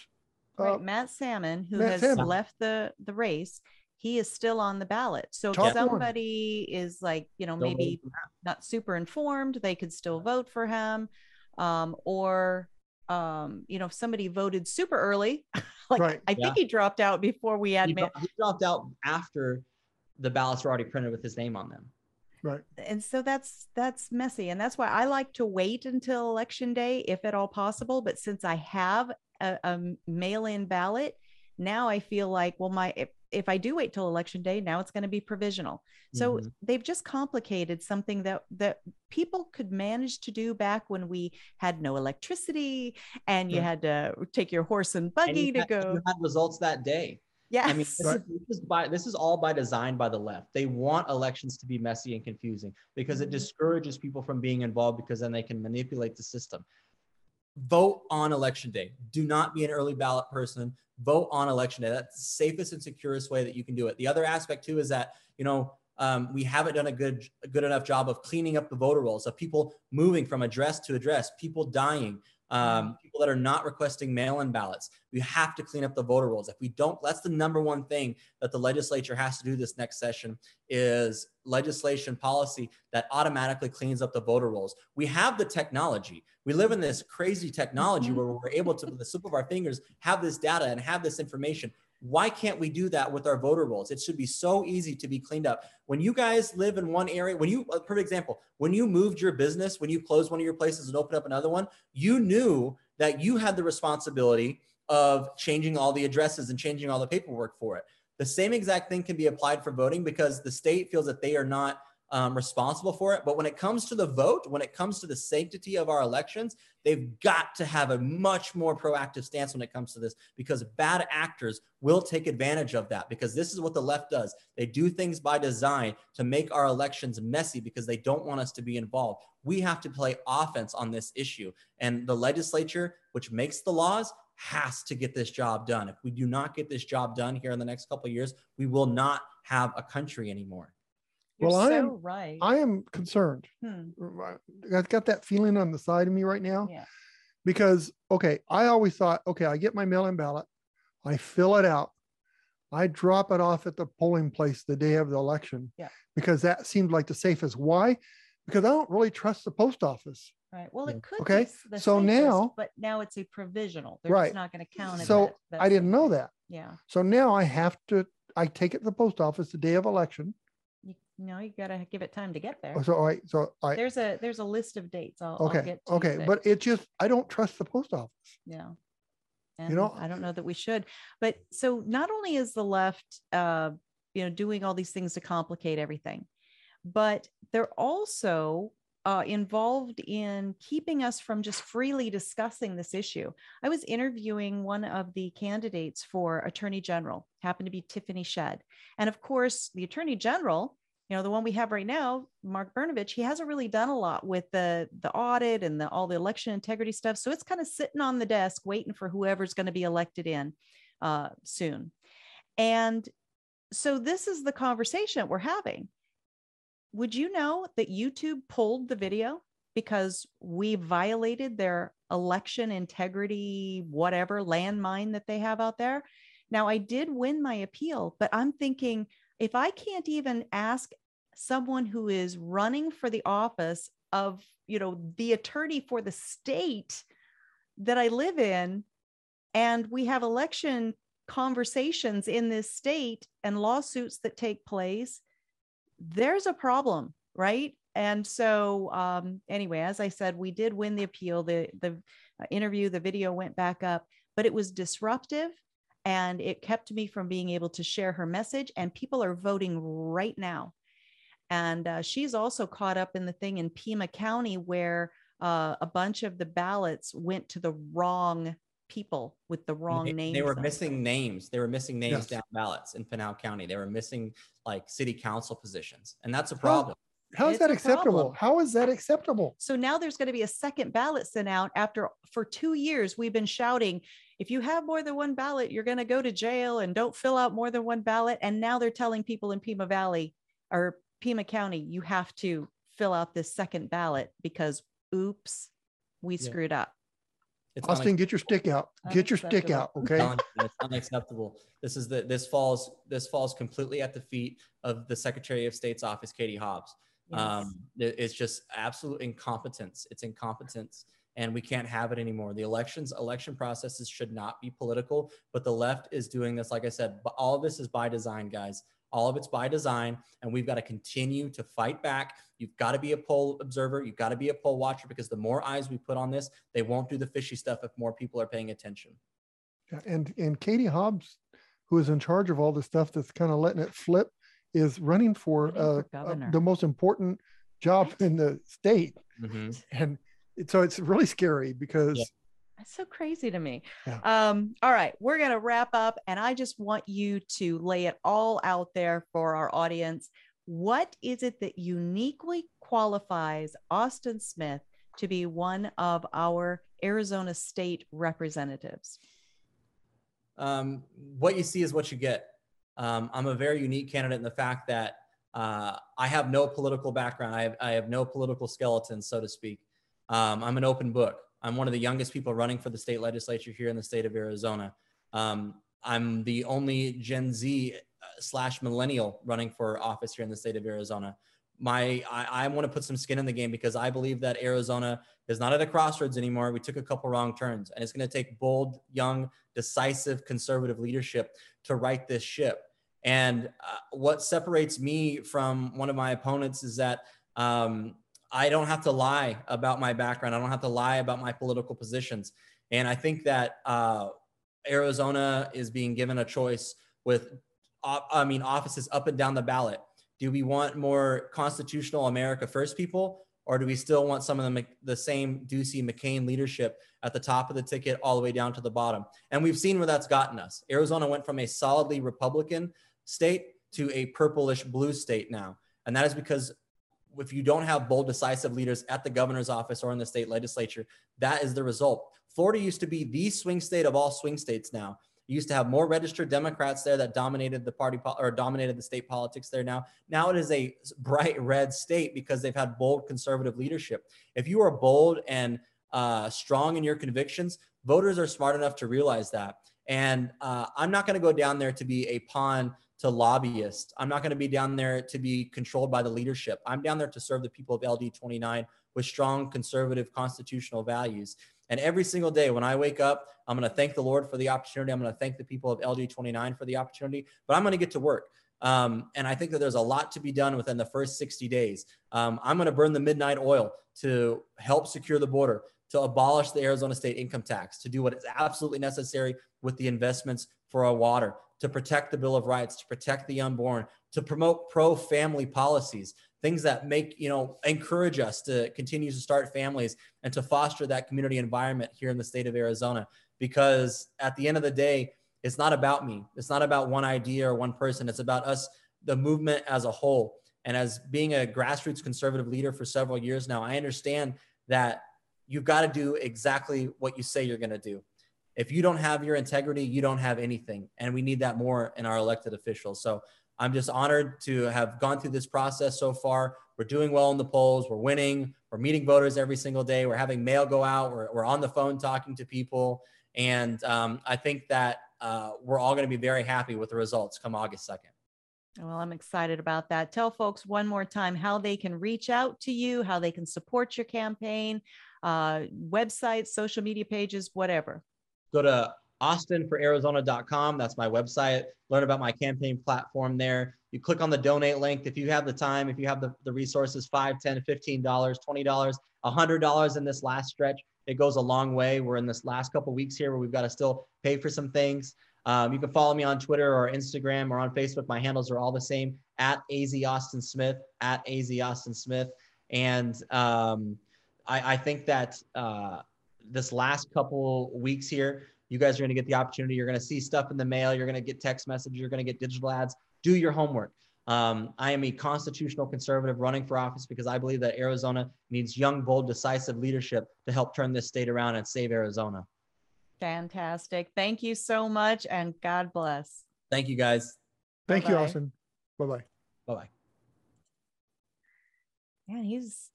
Right, uh, Matt Salmon, who Matt has Salmon. left the the race, he is still on the ballot. So if somebody is like, you know, maybe not super informed, they could still vote for him. Um, or um, you know, if somebody voted super early, like Right. I think he dropped out before we had he, ma- he dropped out after the ballots were already printed with his name on them. right. and so that's that's messy and that's why i like to wait until election day if at all possible but since i have a, a mail-in ballot now i feel like well my if, i do wait till election day now it's going to be provisional so Mhm. they've just complicated something that that people could manage to do back when we had no electricity and you Right. had to take your horse and And buggy you to had, go you had results that day. yes I mean, this, Right. is, this is by this is all by design by the left. They want elections to be messy and confusing because it Mhm. discourages people from being involved because then they can manipulate the system. Vote on election day. Do not be an early ballot person. Vote on election day. That's the safest and securest way that you can do it. The other aspect too is that you know um, we haven't done a good a good enough job of cleaning up the voter rolls of people moving from address to address, people dying, um, people that are not requesting mail-in ballots. We have to clean up the voter rolls. If we don't, that's the number one thing that the legislature has to do this next session is legislation policy that automatically cleans up the voter rolls. We have the technology. We live in this crazy technology Mhm. where we're able to, with the slip of our fingers, have this data and have this information. Why can't we do that with our voter rolls? It should be so easy to be cleaned up. When you guys live in one area, when you, perfect example, when you moved your business, when you closed one of your places and opened up another one, you knew that you had the responsibility of changing all the addresses and changing all the paperwork for it. The same exact thing can be applied for voting because the state feels that they are not um, responsible for it. But when it comes to the vote, when it comes to the sanctity of our elections, they've got to have a much more proactive stance when it comes to this because bad actors will take advantage of that because this is what the left does. They do things by design to make our elections messy because they don't want us to be involved. We have to play offense on this issue. And the legislature, which makes the laws, has to get this job done. If we do not get this job done here in the next couple of years, we will not have a country anymore. You're Well, I so am- right I am concerned. Hmm, I've got that feeling on the side of me right now yeah because okay, I always thought, okay, I get my mail-in ballot, I fill it out, I drop it off at the polling place the day of the election. Yeah. Because that seemed like the safest. Why? Because I don't really trust the post office. Right. Well, it could. Okay, Be the so safest, now- but now it's a provisional. They're Right. just not going to count it. So that- that I didn't know that. Yeah. So now I have to, I take it to the post office the day of election. You, you know, got to give it time to get there. So I, so I, There's a there's a list of dates. I'll, I'll okay, get to okay. But it just, I don't trust the post office. yeah. And know- I don't know that we should. But so not only is the left, uh, you know, doing all these things to complicate everything, but they're also uh, involved in keeping us from just freely discussing this issue. I was interviewing one of the candidates for attorney general, happened to be Tiffany Shedd. And of course, the attorney general, you know, the one we have right now, Mark Brnovich, he hasn't really done a lot with the the audit and the, all the election integrity stuff. So it's kind of sitting on the desk waiting for whoever's going to be elected in uh, soon. And so this is the conversation we're having. Would you know that YouTube pulled the video because we violated their election integrity, whatever landmine that they have out there? Now, I did win my appeal, but I'm thinking if I can't even ask someone who is running for the office of, you know, the attorney for the state that I live in, and we have election conversations in this state and lawsuits that take place, there's a problem, right? And so, um, anyway, as I said, we did win the appeal. The the uh, interview, the video went back up, but it was disruptive, and it kept me from being able to share her message. And people are voting right now. And uh, she's also caught up in the thing in Pima County where uh, a bunch of the ballots went to the wrong people with the wrong they, names. They were on them. missing names. They were missing names Yes. down ballots in Pinal County. They were missing like city council positions, and that's a problem. How is It's that acceptable? problem. How is that acceptable? So now there's going to be a second ballot sent out after for two years we've been shouting, if you have more than one ballot, you're going to go to jail and don't fill out more than one ballot. And now they're telling people in Pima Valley or Pima County, you have to fill out this second ballot because oops, we Yeah. screwed up. It's Austin, get your stick out. Get your stick out. Okay. it's unacceptable. This is the this falls this falls completely at the feet of the Secretary of State's office, Katie Hobbs. Yes. Um, it- it's just absolute incompetence. It's incompetence, and we can't have it anymore. The elections, election processes should not be political, but the left is doing this. Like I said, but all of this is by design, guys. All of it's by design, and we've got to continue to fight back. You've got to be a poll observer. You've got to be a poll watcher because the more eyes we put on this, they won't do the fishy stuff if more people are paying attention. Yeah, And and Katie Hobbs, who is in charge of all the stuff that's kind of letting it flip, is running for, uh, for uh, governor. the most important job in the state, Mhm. and it, so it's really scary because That's so crazy to me. Yeah. Um, all right, we're going to wrap up, and I just want you to lay it all out there for our audience. What is it that uniquely qualifies Austin Smith to be one of our Arizona state representatives? um, what you see is what you get. Um, I'm a very unique candidate in the fact that uh, I have no political background. I have, I have no political skeleton, so to speak. Um, I'm an open book. I'm one of the youngest people running for the state legislature here in the state of Arizona. Um, I'm the only Gen Z uh, slash millennial running for office here in the state of Arizona. My, I, I want to put some skin in the game because I believe that Arizona is not at a crossroads anymore. We took a couple wrong turns, and it's going to take bold, young, decisive conservative leadership to right this ship. And uh, what separates me from one of my opponents is that um, I don't have to lie about my background. I don't have to lie about my political positions. And I think that uh, Arizona is being given a choice with, uh, I mean, offices up and down the ballot. Do we want more constitutional America First people, or do we still want some of the, the same Ducey McCain leadership at the top of the ticket all the way down to the bottom? And we've seen where that's gotten us. Arizona went from a solidly Republican state to a purplish blue state now. And that is because if you don't have bold, decisive leaders at the governor's office or in the state legislature, that is the result. Florida used to be the swing state of all swing states now. You used to have more registered Democrats there that dominated the party po- or dominated the state politics there now. Now it is a bright red state because they've had bold conservative leadership. If you are bold and uh, strong in your convictions, voters are smart enough to realize that. And uh, I'm not going to go down there to be a pawn to lobbyists. I'm not going to be down there to be controlled by the leadership. I'm down there to serve the people of LD 29 with strong conservative constitutional values. And every single day when I wake up, I'm going to thank the Lord for the opportunity. I'm going to thank the people of LD 29 for the opportunity, but I'm going to get to work. Um, and I think that there's a lot to be done within the first 60 days. Um, I'm going to burn the midnight oil to help secure the border, to abolish the Arizona state income tax, to do what is absolutely necessary with the investments for our water, to protect the Bill of Rights, to protect the unborn, to promote pro family policies, things that make, you know, encourage us to continue to start families and to foster that community environment here in the state of Arizona. Because at the end of the day, it's not about me. It's not about one idea or one person. It's about us, the movement as a whole. And as being a grassroots conservative leader for several years now, I understand that you've got to do exactly what you say you're going to do. If you don't have your integrity, you don't have anything. And we need that more in our elected officials. So I'm just honored to have gone through this process so far. We're doing well in the polls. We're winning. We're meeting voters every single day. We're having mail go out. We're, we're on the phone talking to people. And um, I think that uh, we're all going to be very happy with the results come August 2nd. Well, I'm excited about that. Tell folks one more time how they can reach out to you, how they can support your campaign, uh, websites, social media pages, whatever. Go to austinforarizona.com. That's my website. Learn about my campaign platform there. You click on the donate link. If you have the time, if you have the, the resources, $5, $10, $15, $20, $100 in this last stretch, it goes a long way. We're in this last couple weeks here where we've got to still pay for some things. Um, you can follow me on Twitter or Instagram or on Facebook. My handles are all the same at AZ Austin Smith, at AZ Austin Smith. And um, I, I, think that uh, this last couple weeks here, you guys are going to get the opportunity. You're going to see stuff in the mail. You're going to get text messages. You're going to get digital ads. Do your homework. Um, I am a constitutional conservative running for office because I believe that Arizona needs young, bold, decisive leadership to help turn this state around and save Arizona. Fantastic. Thank you so much and God bless. Thank you guys. Thank you, Bye-bye. Austin. Bye bye. Bye bye. Man, he's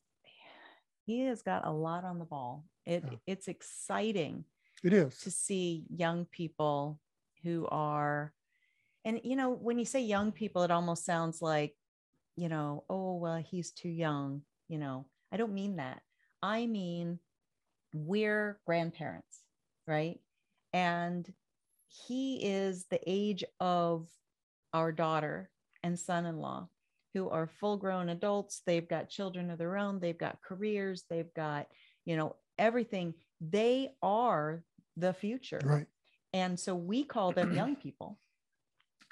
he has got a lot on the ball. It Yeah. it's exciting It is. to see young people who are and you know when you say young people it almost sounds like you know oh well he's too young you know. I don't mean that. I mean we're grandparents right? And he is the age of our daughter and son-in-law who are full grown adults. They've got children of their own. They've got careers. They've got you know everything they are the future Right. and so we call them young people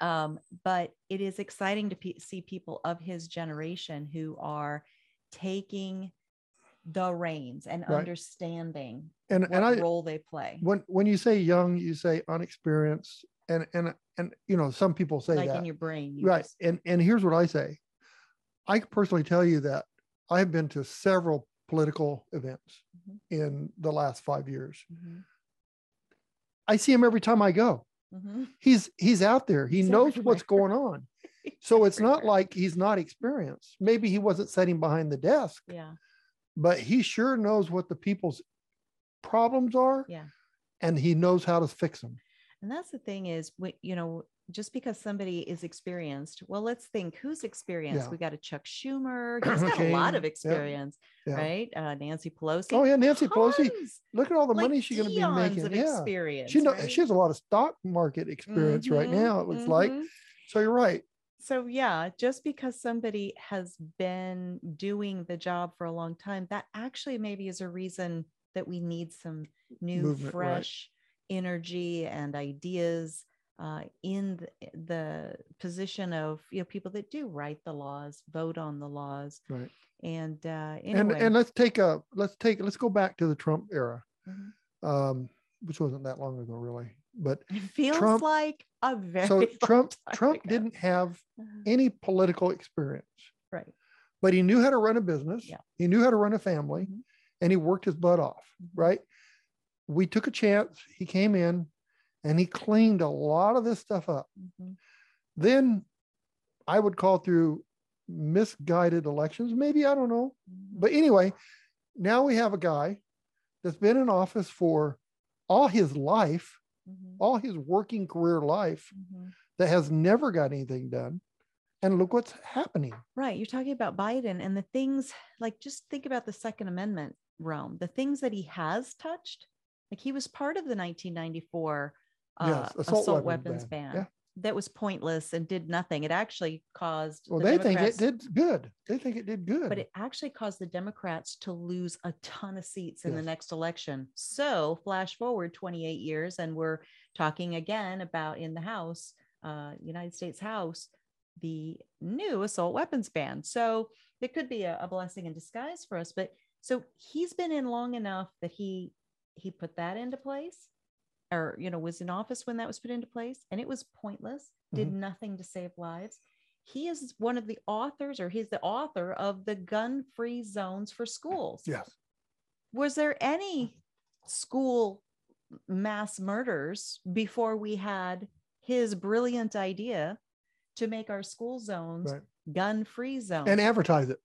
um, but it is exciting to pe- see people of his generation who are taking the reins and Right. understanding And and I role they play when when you say young, you say unexperienced, and and and you know some people say like that in your brain you right. just- And and here's what I say. I personally tell you that I've been to several political events Mhm. in the last five years. Mhm, I see him every time I go. mhm. He's he's out there. He He's knows what's going on. So it's not like he's not experienced. Maybe he wasn't sitting behind the desk, yeah but he sure knows what the people's problems are yeah and he knows how to fix them. and that's the thing is we, you know just because somebody is experienced well let's think who's experienced Yeah. we got a chuck schumer he's got a lot of experience yeah. right uh, nancy pelosi Oh yeah, Nancy Pelosi. Look at all the like money she's going to be making. of Yeah, experience she know right? she has a lot of stock market experience right Mhm, now. It looks like. mhm. So you're right. So yeah, just because somebody has been doing the job for a long time, that actually maybe is a reason that we need some new, Movement, right. fresh energy and ideas uh, in the, the position of you know people that do write the laws, vote on the laws, Right. and uh, anyway, and let's take a let's take let's go back to the Trump era, Mhm. um, which wasn't that long ago, really. But it feels Trump- like a very so Trump Trump ago. didn't have any political experience, right. but he knew how to run a business. Yeah. He knew how to run a family, Mhm. and he worked his butt off. Mhm. Right. We took a chance. He came in, and he cleaned a lot of this stuff up. Mhm. then I would call through misguided elections. Maybe I don't know. Mhm. But anyway, now we have a guy that's been in office for all his life, Mhm. all his working career life, Mhm. that has never got anything done. And look what's happening. Right. You're talking about Biden and the things like just think about the Second Amendment realm, the things that he has touched. Like he was part of the 1994 uh, Yes, assault, assault weapons, weapons ban. ban. Yeah. That was pointless and did nothing. It actually caused Well, the they think it did good. They think it did good. but it actually caused the Democrats to lose a ton of seats in the next election. So, flash forward 28 years, and we're talking again about in the House, uh, United States House, the new assault weapons ban. So, it could be a, a blessing in disguise for us. But so he's been in long enough that he he put that into place or you know was in office when that was put into place and it was pointless did mm-hmm. nothing to save lives he is one of the authors or he's the author of the gun free zones for schools yes. was there any school mass murders before we had his brilliant idea to make our school zones Right. gun free zones And advertise it.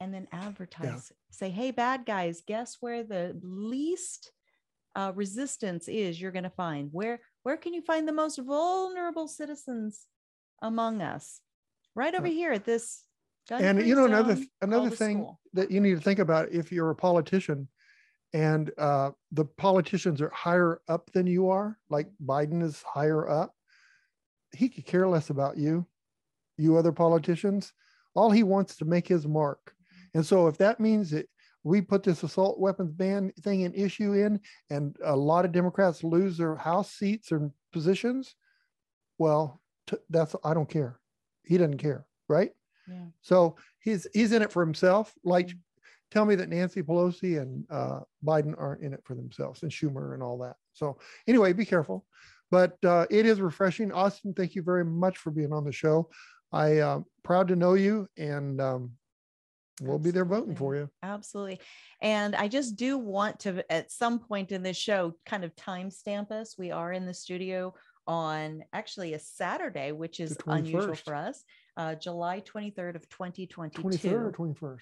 and then advertise it. say hey bad guys guess where the least uh, resistance is you're going to find. Where where can you find the most vulnerable citizens among us? Right over here at this and you know another zone another called a thing school. that you need to think about if you're a politician and uh, the politicians are higher up than you are like biden is higher up he could care less about you you other politicians. All he wants to make his mark. And so if that means that we put this assault weapons ban thing and issue in and a lot of democrats lose their house seats and positions well t- that's i don't care he doesn't care right yeah so he's he's in it for himself. Like, Mm. tell me that Nancy Pelosi and uh, Biden aren't in it for themselves, and Schumer and all that. So anyway, be careful. But uh, it is refreshing. Austin, thank you very much for being on the show. I um proud to know you, and um, We'll be there voting for you. Absolutely. And I just do want to, at some point in this show, kind of timestamp us. We are in the studio on actually a Saturday, which is unusual for us, uh, July 23rd of 2022. 23rd or 21st?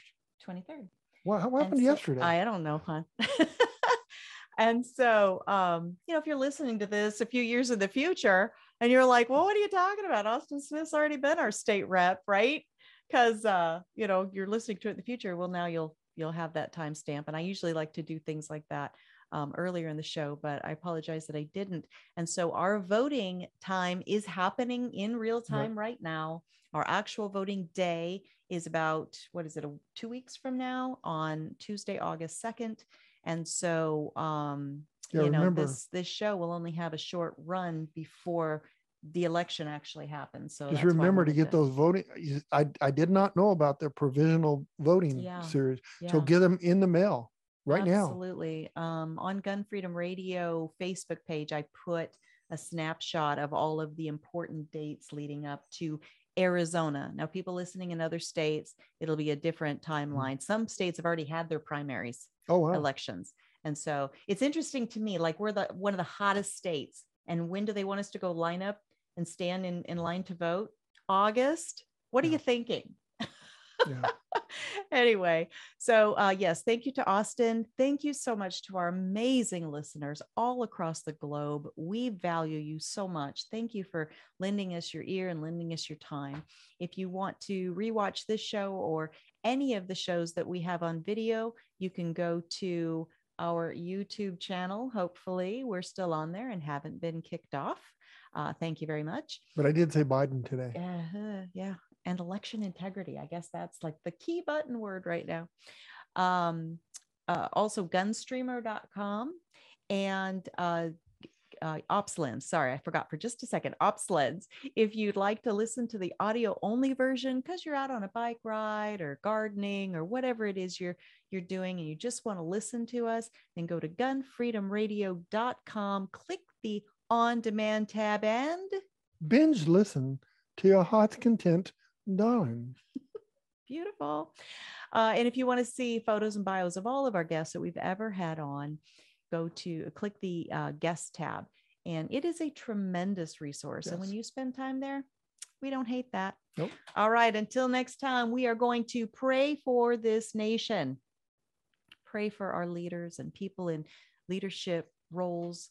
23rd. What, what happened so- yesterday? I don't know, hon. and so, um, you know, if you're listening to this a few years in the future and you're like, well, what are you talking about? Austin Smith's already been our state rep, right? Because, uh, you know, you're listening to it in the future. Well, now you'll, you'll have that timestamp. And I usually like to do things like that um, earlier in the show, but I apologize that I didn't. And so our voting time is happening in real time right now. Our actual voting day is about, what is it, a, two weeks from now on Tuesday, August 2nd. And so, um, Yeah, you know, remember- this, this show will only have a short run before the election actually happens. So Just that's why I remember to get those voting. I, I did not know about the provisional voting Yeah. series. yeah. So get them in the mail right now. Absolutely. Um, on Gun Freedom Radio Facebook page, I put a snapshot of all of the important dates leading up to Arizona. Now, people listening in other states, it'll be a different timeline. Some states have already had their primaries Oh, wow. elections. And so it's interesting to me, like we're the one of the hottest states. And when do they want us to go line up and stand in, in line to vote? August. What are you thinking? Yeah. anyway, so uh, yes, thank you to Austin. Thank you so much to our amazing listeners all across the globe. We value you so much. Thank you for lending us your ear and lending us your time. If you want to rewatch this show or any of the shows that we have on video, you can go to our YouTube channel. Hopefully, we're still on there and haven't been kicked off. Uh, thank you very much. But I did say Biden today. Uh-huh, yeah. And election integrity. I guess that's like the key button word right now. Um, uh, also, gunstreamer.com and uh, uh, OpsLens. Sorry, I forgot for just a second. OpsLens. If you'd like to listen to the audio only version because you're out on a bike ride or gardening or whatever it is you're you're doing and you just want to listen to us, then go to gunfreedomradio.com, click the on demand tab and Binge listen to your heart's content, darling. Beautiful. Uh, and if you want to see photos and bios of all of our guests that we've ever had on, go to click the uh, guest tab. And it is a tremendous resource. And when you spend time there, we don't hate that. Nope. All right. Until next time, we are going to pray for this nation, pray for our leaders and people in leadership roles,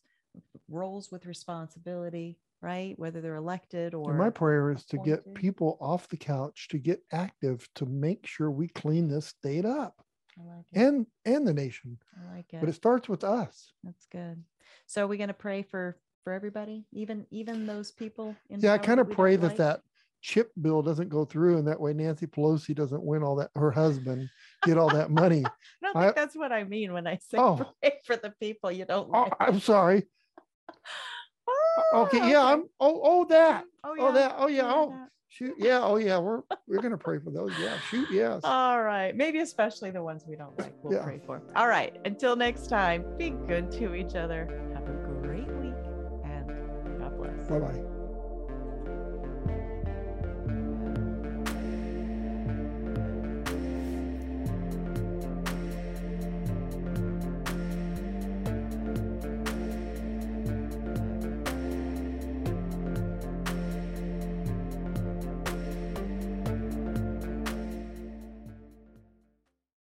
roles with responsibility, right? Whether they're elected or And my prayer is to get people off the couch to get active to make sure we clean this state up I like it. and and the nation. I like it. But it starts with us. That's good. So are we going to pray for for everybody, even even those people? In Yeah, I kind of pray that like? that chip bill doesn't go through, and that way Nancy Pelosi doesn't win all that. Her husband get all that money. I don't I- think that's what I mean when I say Oh. pray for the people you don't Oh, like. I'm sorry. Oh, Okay, yeah, I'm. Oh, oh, that. Oh, Oh, that. Oh, yeah. Oh, shoot. Yeah. Oh, yeah. We're we're gonna pray for those. Yeah. Shoot. Yes. All right. Maybe especially the ones we don't like, we'll Yeah. pray for. All right. Until next time, be good to each other. Have a great week and God bless. Bye bye.